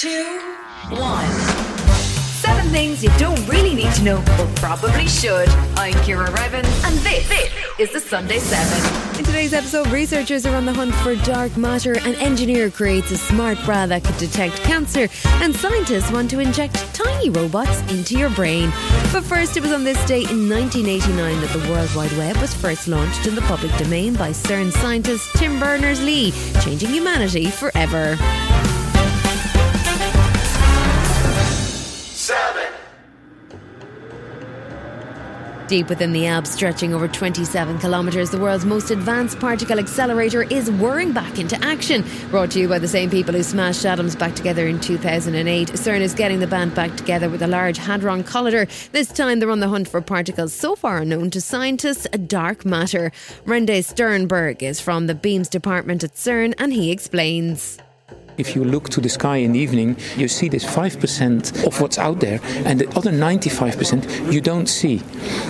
two, one. Seven things you don't really need to know, but probably should. I'm Ciara Revins, and this, this is the Sunday 7. In today's episode, researchers are on the hunt for dark matter. An engineer creates a smart bra that could detect cancer, and scientists want to inject tiny robots into your brain. But first, it was on this day in 1989 that the World Wide Web was first launched in the public domain by CERN scientist Tim Berners Lee, changing humanity forever. Deep within the Alps, stretching over 27 kilometres, the world's most advanced particle accelerator is whirring back into action. Brought to you by the same people who smashed atoms back together in 2008, CERN is getting the band back together with a large Hadron Collider. This time they're on the hunt for particles so far unknown to scientists, dark matter. Rende Steerenberg is from the Beams department at CERN and he explains. If you look to the sky in the evening, you see this 5% of what's out there, and the other 95% you don't see.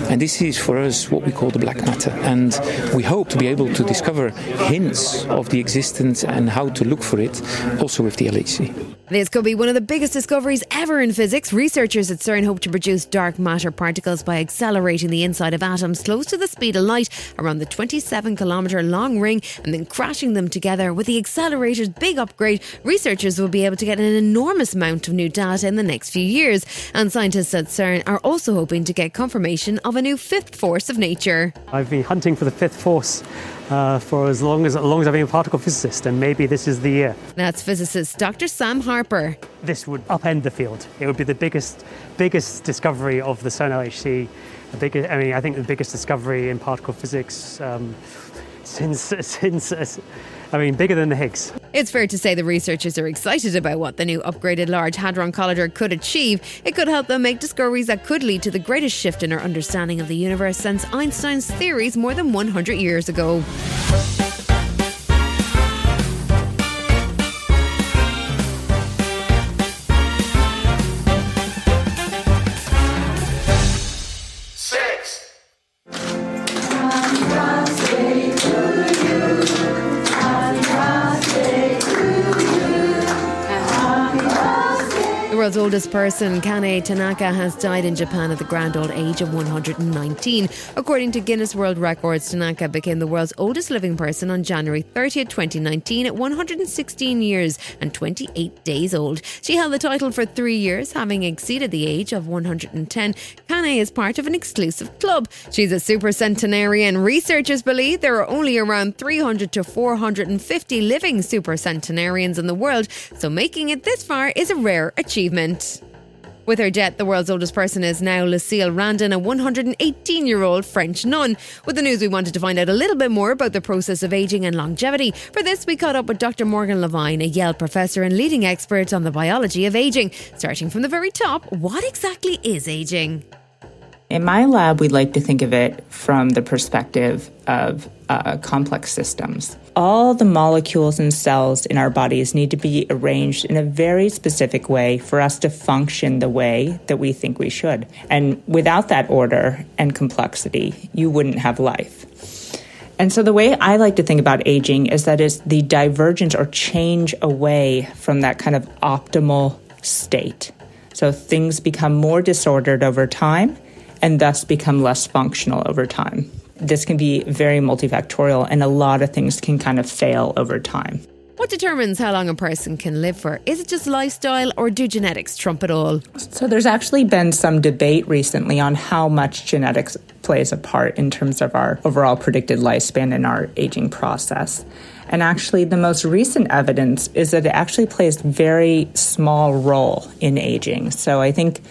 And this is for us what we call the black matter. And we hope to be able to discover hints of the existence and how to look for it also with the LHC. This could be one of the biggest discoveries ever in physics. Researchers at CERN hope to produce dark matter particles by accelerating the inside of atoms close to the speed of light around the 27 kilometre long ring and then crashing them together. With the accelerator's big upgrade, researchers will be able to get an enormous amount of new data in the next few years. And scientists at CERN are also hoping to get confirmation of a new fifth force of nature. I've been hunting for the fifth force uh, for as long as, as long as I've been a particle physicist, and maybe this is the year. That's physicist Dr. Sam Harper. This would upend the field. It would be the biggest, biggest discovery of the CERN LHC. The biggest, I mean, I think the biggest discovery in particle physics um, since since. Uh, I mean, bigger than the Higgs. It's fair to say the researchers are excited about what the new upgraded Large Hadron Collider could achieve. It could help them make discoveries that could lead to the greatest shift in our understanding of the universe since Einstein's theories more than 100 years ago. World's oldest person, Kane Tanaka, has died in Japan at the grand old age of 119. According to Guinness World Records, Tanaka became the world's oldest living person on January 30th, 2019, at 116 years and 28 days old. She held the title for three years, having exceeded the age of 110. Kane is part of an exclusive club. She's a super centenarian. Researchers believe there are only around 300 to 450 living super centenarians in the world, so making it this far is a rare achievement achievement. With her death, the world's oldest person is now Lucille Randon, a 118 year old French nun. With the news, we wanted to find out a little bit more about the process of aging and longevity. For this, we caught up with Dr. Morgan Levine, a Yale professor and leading expert on the biology of aging. Starting from the very top, what exactly is aging? In my lab, we like to think of it from the perspective of uh, complex systems. All the molecules and cells in our bodies need to be arranged in a very specific way for us to function the way that we think we should. And without that order and complexity, you wouldn't have life. And so the way I like to think about aging is that it's the divergence or change away from that kind of optimal state. So things become more disordered over time and thus become less functional over time. This can be very multifactorial, and a lot of things can kind of fail over time. What determines how long a person can live for? Is it just lifestyle or do genetics trump it all? So, there's actually been some debate recently on how much genetics plays a part in terms of our overall predicted lifespan in our aging process. And actually, the most recent evidence is that it actually plays a very small role in aging. So, I think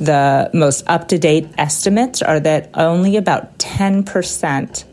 the most up to date estimates are that only about 10%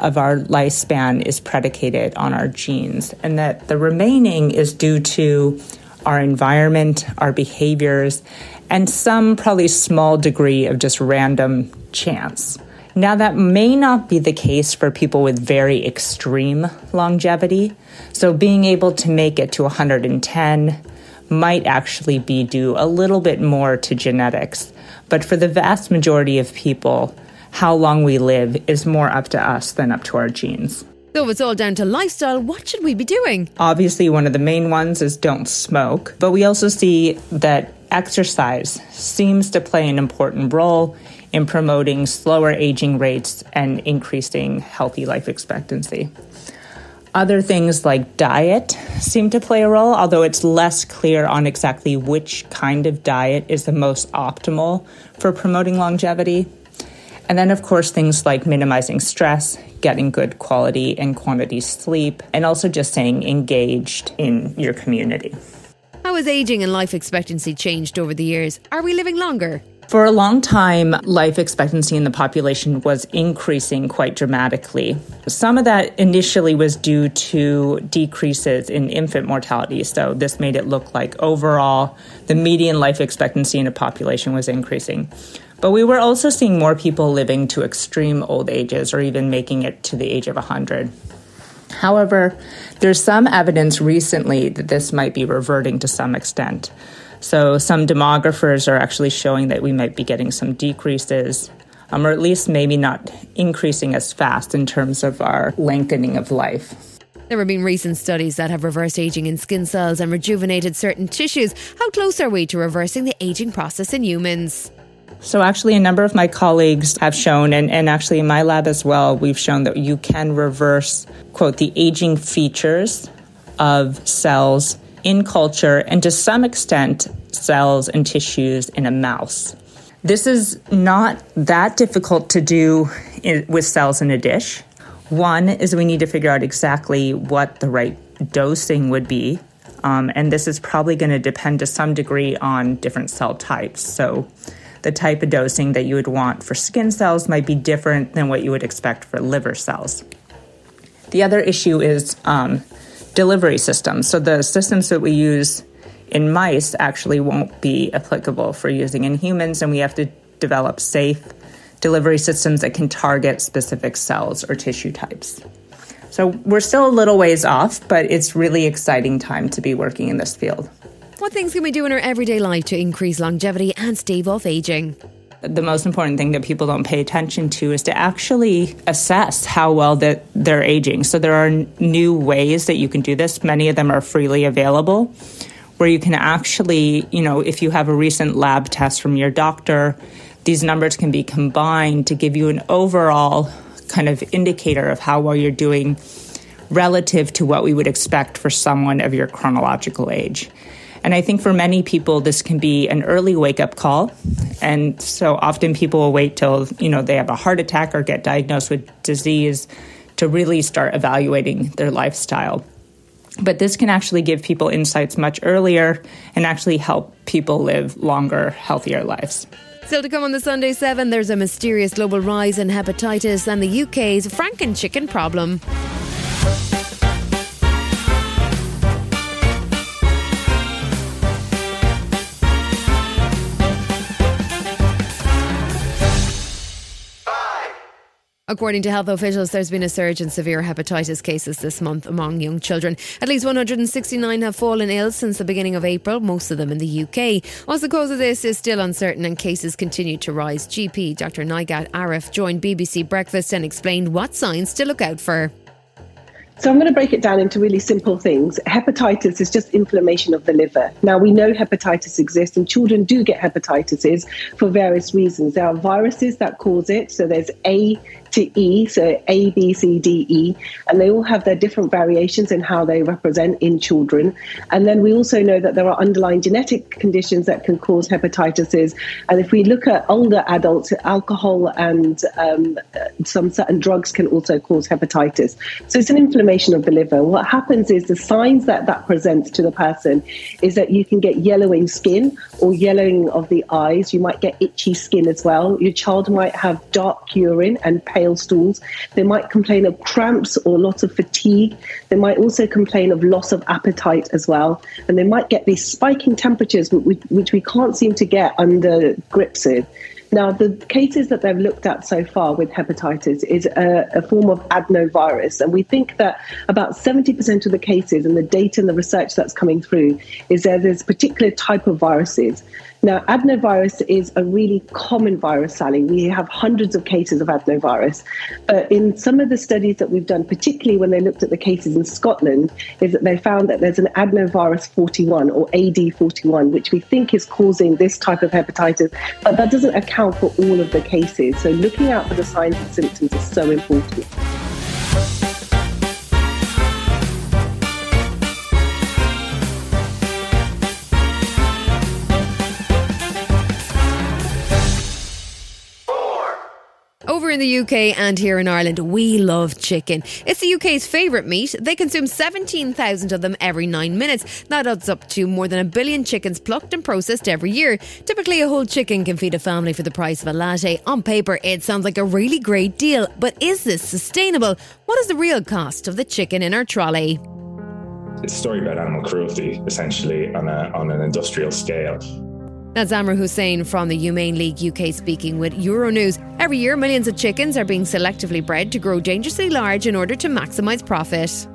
of our lifespan is predicated on our genes, and that the remaining is due to our environment, our behaviors, and some probably small degree of just random chance. Now, that may not be the case for people with very extreme longevity. So, being able to make it to 110, might actually be due a little bit more to genetics. But for the vast majority of people, how long we live is more up to us than up to our genes. Though it's all down to lifestyle, what should we be doing? Obviously, one of the main ones is don't smoke, but we also see that exercise seems to play an important role in promoting slower aging rates and increasing healthy life expectancy. Other things like diet seem to play a role, although it's less clear on exactly which kind of diet is the most optimal for promoting longevity. And then, of course, things like minimizing stress, getting good quality and quantity sleep, and also just staying engaged in your community. How has aging and life expectancy changed over the years? Are we living longer? For a long time, life expectancy in the population was increasing quite dramatically. Some of that initially was due to decreases in infant mortality. So, this made it look like overall the median life expectancy in a population was increasing. But we were also seeing more people living to extreme old ages or even making it to the age of 100. However, there's some evidence recently that this might be reverting to some extent. So, some demographers are actually showing that we might be getting some decreases, um, or at least maybe not increasing as fast in terms of our lengthening of life. There have been recent studies that have reversed aging in skin cells and rejuvenated certain tissues. How close are we to reversing the aging process in humans? So, actually, a number of my colleagues have shown, and, and actually in my lab as well, we've shown that you can reverse, quote, the aging features of cells in culture and to some extent cells and tissues in a mouse. This is not that difficult to do with cells in a dish. One is we need to figure out exactly what the right dosing would be. Um, and this is probably going to depend to some degree on different cell types. So, the type of dosing that you would want for skin cells might be different than what you would expect for liver cells. The other issue is um, delivery systems. So the systems that we use in mice actually won't be applicable for using in humans, and we have to develop safe delivery systems that can target specific cells or tissue types. So we're still a little ways off, but it's really exciting time to be working in this field. What things can we do in our everyday life to increase longevity and stave off aging? The most important thing that people don't pay attention to is to actually assess how well that they're aging. So there are new ways that you can do this. Many of them are freely available where you can actually, you know, if you have a recent lab test from your doctor, these numbers can be combined to give you an overall kind of indicator of how well you're doing relative to what we would expect for someone of your chronological age. And I think for many people, this can be an early wake up call. And so often people will wait till, you know, they have a heart attack or get diagnosed with disease to really start evaluating their lifestyle. But this can actually give people insights much earlier and actually help people live longer, healthier lives. Still to come on the Sunday 7, there's a mysterious global rise in hepatitis and the UK's Franken chicken problem. According to health officials, there's been a surge in severe hepatitis cases this month among young children. At least 169 have fallen ill since the beginning of April, most of them in the UK. What's the cause of this is still uncertain and cases continue to rise. GP Dr. Nighat Arif joined BBC Breakfast and explained what signs to look out for. So I'm going to break it down into really simple things. Hepatitis is just inflammation of the liver. Now we know hepatitis exists and children do get hepatitis for various reasons. There are viruses that cause it. So there's A to E, so A, B, C, D, E, and they all have their different variations in how they represent in children. And then we also know that there are underlying genetic conditions that can cause hepatitis. And if we look at older adults, alcohol and um, some certain drugs can also cause hepatitis. So it's an inflammation of the liver. What happens is the signs that that presents to the person is that you can get yellowing skin or yellowing of the eyes. You might get itchy skin as well. Your child might have dark urine and pale stools. They might complain of cramps or lots of fatigue. They might also complain of loss of appetite as well. And they might get these spiking temperatures, which, we can't seem to get under GRIPSID. Now, the cases that they've looked at so far with hepatitis is a, a, form of adenovirus. And we think that about 70% of the cases and the data and the research that's coming through is that there's particular type of viruses. Now, adenovirus is a really common virus, Sally. We have hundreds of cases of adenovirus. But in some of the studies that we've done, particularly when they looked at the cases in Scotland, is that they found that there's an adenovirus 41 or AD41, which we think is causing this type of hepatitis, but that doesn't account for all of the cases. So looking out for the signs and symptoms is so important. In the UK and here in Ireland, we love chicken. It's the UK's favourite meat. They consume 17,000 of them every nine minutes. That adds up to more than a billion chickens plucked and processed every year. Typically, a whole chicken can feed a family for the price of a latte. On paper, it sounds like a really great deal, but is this sustainable? What is the real cost of the chicken in our trolley? It's a story about animal cruelty, essentially, on, a, on an industrial scale. That's Amro Hussain from the Humane League UK speaking with Euronews. Every year, millions of chickens are being selectively bred to grow dangerously large in order to maximise profit.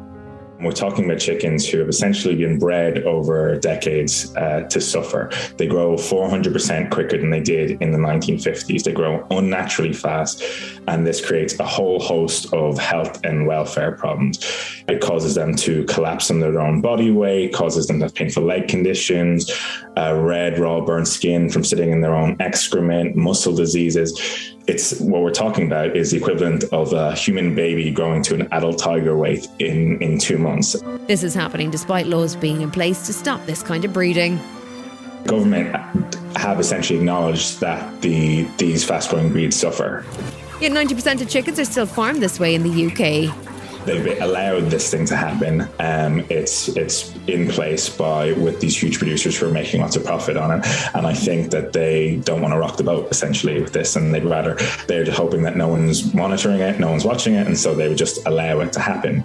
We're talking about chickens who have essentially been bred over decades uh, to suffer. They grow 400% quicker than they did in the 1950s. They grow unnaturally fast, and this creates a whole host of health and welfare problems. It causes them to collapse under their own body weight, causes them to have painful leg conditions, uh, red, raw, burnt skin from sitting in their own excrement, muscle diseases it's what we're talking about is the equivalent of a human baby growing to an adult tiger weight in, in two months. This is happening despite laws being in place to stop this kind of breeding. Government have essentially acknowledged that the these fast growing breeds suffer. Yet 90% of chickens are still farmed this way in the UK they've allowed this thing to happen. Um, it's it's in place by with these huge producers who are making lots of profit on it, and I think that they don't want to rock the boat essentially with this, and they'd rather they're hoping that no one's monitoring it, no one's watching it, and so they would just allow it to happen.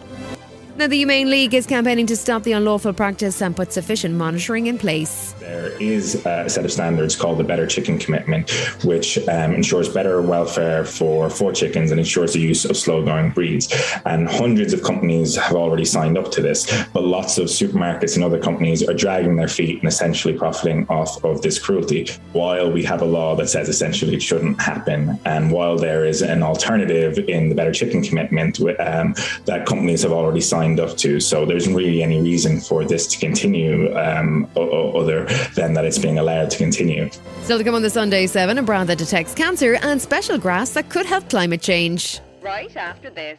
Now, the Humane League is campaigning to stop the unlawful practice and put sufficient monitoring in place. There is a set of standards called the Better Chicken Commitment, which um, ensures better welfare for, for chickens and ensures the use of slow growing breeds. And hundreds of companies have already signed up to this, but lots of supermarkets and other companies are dragging their feet and essentially profiting off of this cruelty. While we have a law that says essentially it shouldn't happen, and while there is an alternative in the Better Chicken Commitment um, that companies have already signed signed up to. So there isn't really any reason for this to continue um, other than that it's being allowed to continue. Still to come on the Sunday 7, a brand that detects cancer and special grass that could help climate change. Right after this.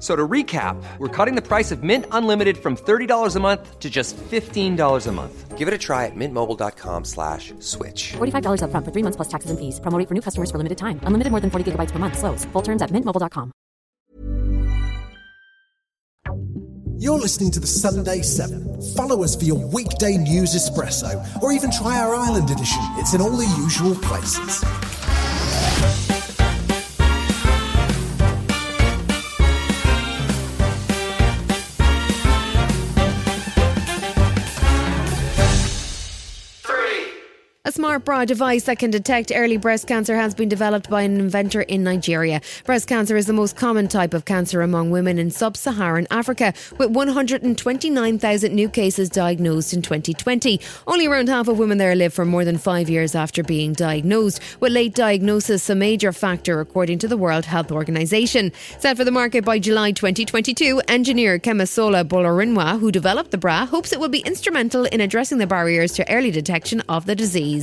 So to recap, we're cutting the price of Mint Unlimited from $30 a month to just $15 a month. Give it a try at mintmobile.com slash switch. $45 up front for three months plus taxes and fees. Promoting for new customers for limited time. Unlimited more than 40 gigabytes per month. Slows. Full terms at mintmobile.com. You're listening to the Sunday 7. Follow us for your weekday news espresso or even try our island edition. It's in all the usual places. A smart bra device that can detect early breast cancer has been developed by an inventor in Nigeria. Breast cancer is the most common type of cancer among women in sub Saharan Africa, with 129,000 new cases diagnosed in 2020. Only around half of women there live for more than five years after being diagnosed, with late diagnosis a major factor, according to the World Health Organization. Set for the market by July 2022, engineer Kemisola Bolarinwa, who developed the bra, hopes it will be instrumental in addressing the barriers to early detection of the disease.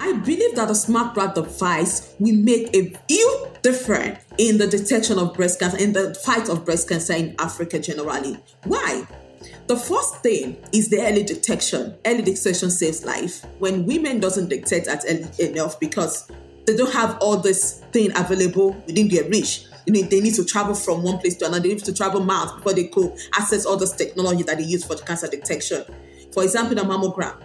I believe that a smart bra device will make a huge difference in the detection of breast cancer, in the fight of breast cancer in Africa generally. Why? The first thing is the early detection. Early detection saves life. When women doesn't detect at early enough because they don't have all this thing available within their reach. You know, they need to travel from one place to another. They need to travel miles before they could access all this technology that they use for cancer detection. For example, the mammogram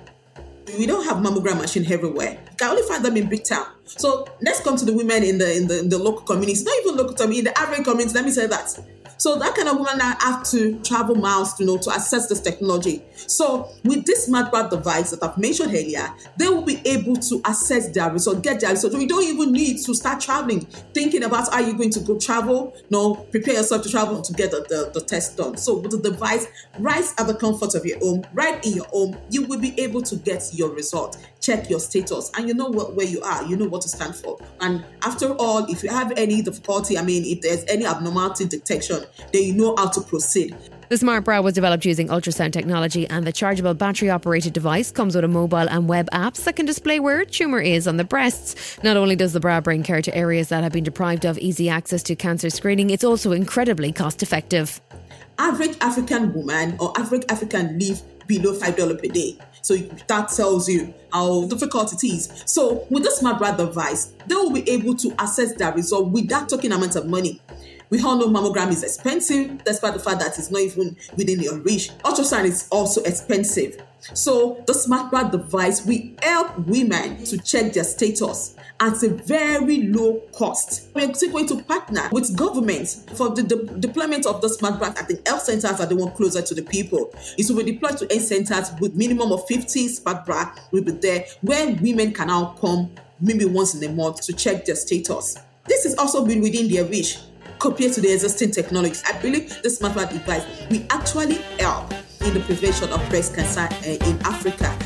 we don't have mammogram machine everywhere. Can only find them in big town. So let's come to the women in the in the, in the local communities, not even local community, in the average community. Let me say that So that kind of woman now have to travel miles, you know, to access this technology. So with this smart bra device that I've mentioned earlier, they will be able to access their result, get their result. We don't even need to start traveling, thinking about are you going to go travel? No, prepare yourself to travel to get the, the, the test done. So with the device, right at the comfort of your home, right in your home, you will be able to get your result, check your status, and you know what, where you are, you know what to stand for. And after all, if you have any difficulty, I mean, if there's any abnormality detection, then you know how to proceed. The Smart Bra was developed using ultrasound technology, and the chargeable battery operated device comes with a mobile and web apps that can display where a tumour is on the breasts. Not only does the bra bring care to areas that have been deprived of easy access to cancer screening, it's also incredibly cost effective. Average African woman or average African live below $5 per day. So that tells you how difficult it is. So with the smart bra device, they will be able to access their result without talking amount of money. We all know mammogram is expensive, despite the fact that it's not even within your reach. Ultrasound is also expensive. So the smart bra device will help women to check their status at a very low cost. We're going to partner with government for the de- deployment of the smart bra at the health centers are the one closer to the people. It will be deployed to health centers with minimum of 50 smart bra will be there where women can now come maybe once in a month to check their status. This is also been within their reach compared to the existing technologies. I believe this smart device will actually help in the prevention of breast cancer uh, in Africa.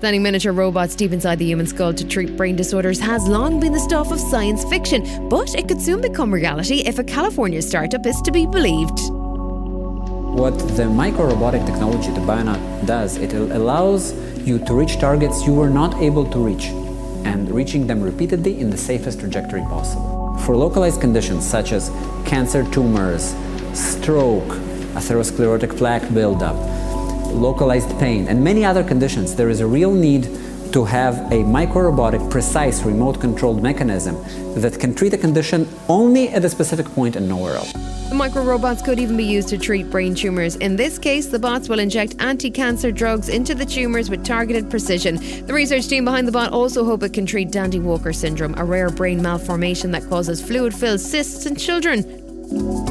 Planning miniature robots deep inside the human skull to treat brain disorders has long been the stuff of science fiction, but it could soon become reality if a California startup is to be believed. What the micro-robotic technology, the Bionaut, does, it allows you to reach targets you were not able to reach and reaching them repeatedly in the safest trajectory possible. For localized conditions such as cancer tumors, stroke, atherosclerotic plaque buildup, localized pain, and many other conditions, there is a real need to have a micro-robotic, precise, remote-controlled mechanism that can treat a condition only at a specific point and nowhere else. The micro robots could even be used to treat brain tumours. In this case, the bots will inject anti cancer drugs into the tumours with targeted precision. The research team behind the bot also hope it can treat Dandy Walker syndrome, a rare brain malformation that causes fluid filled cysts in children.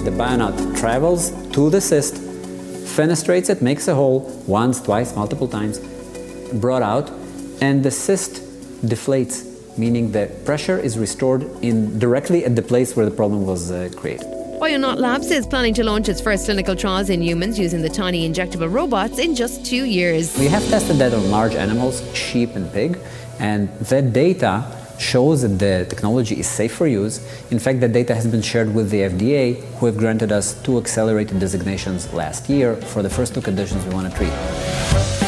The Bionaut travels to the cyst, fenestrates it, makes a hole once, twice, multiple times, brought out, and the cyst deflates, meaning the pressure is restored in directly at the place where the problem was uh, created. Bionaut Labs is planning to launch its first clinical trials in humans using the tiny injectable robots in just two years. We have tested that on large animals, sheep and pig, and that data shows that the technology is safe for use. In fact, that data has been shared with the FDA, who have granted us two accelerated designations last year for the first two conditions we want to treat.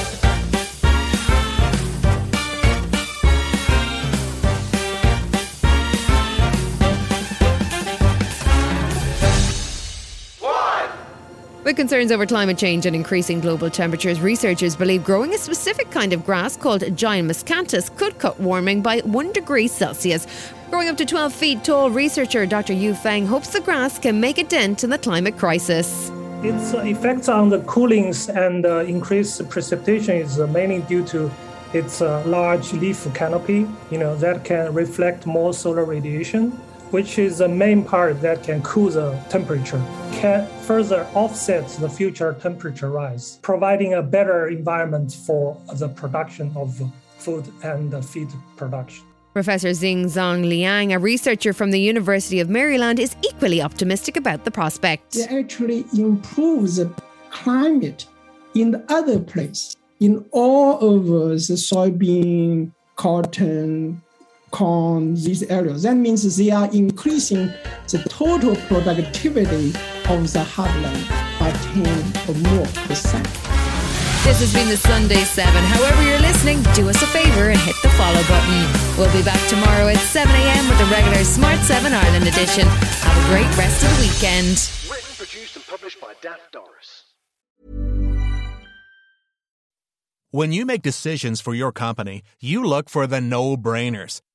With concerns over climate change and increasing global temperatures, researchers believe growing a specific kind of grass called Giant miscanthus could cut warming by 1 degree Celsius. Growing up to 12 feet tall, researcher Dr. Yu Feng hopes the grass can make a dent in the climate crisis. Its effects on the coolings and uh, increased precipitation is uh, mainly due to its uh, large leaf canopy, you know, that can reflect more solar radiation which is the main part that can cool the temperature, can further offset the future temperature rise, providing a better environment for the production of food and feed production. Professor Xin-Zhong Liang, a researcher from the University of Maryland, is equally optimistic about the prospect. It actually improves the climate in the other place, in all of the soybean, cotton, corn, these areas. That means they are increasing the total productivity of the heartland by 10 or more percent. This has been the Sunday 7. However, you're listening, do us a favor and hit the follow button. We'll be back tomorrow at 7 a.m. with the regular Smart 7 Ireland edition. Have a great rest of the weekend. Written, produced, and published by Daft Doris. When you make decisions for your company, you look for the no brainers.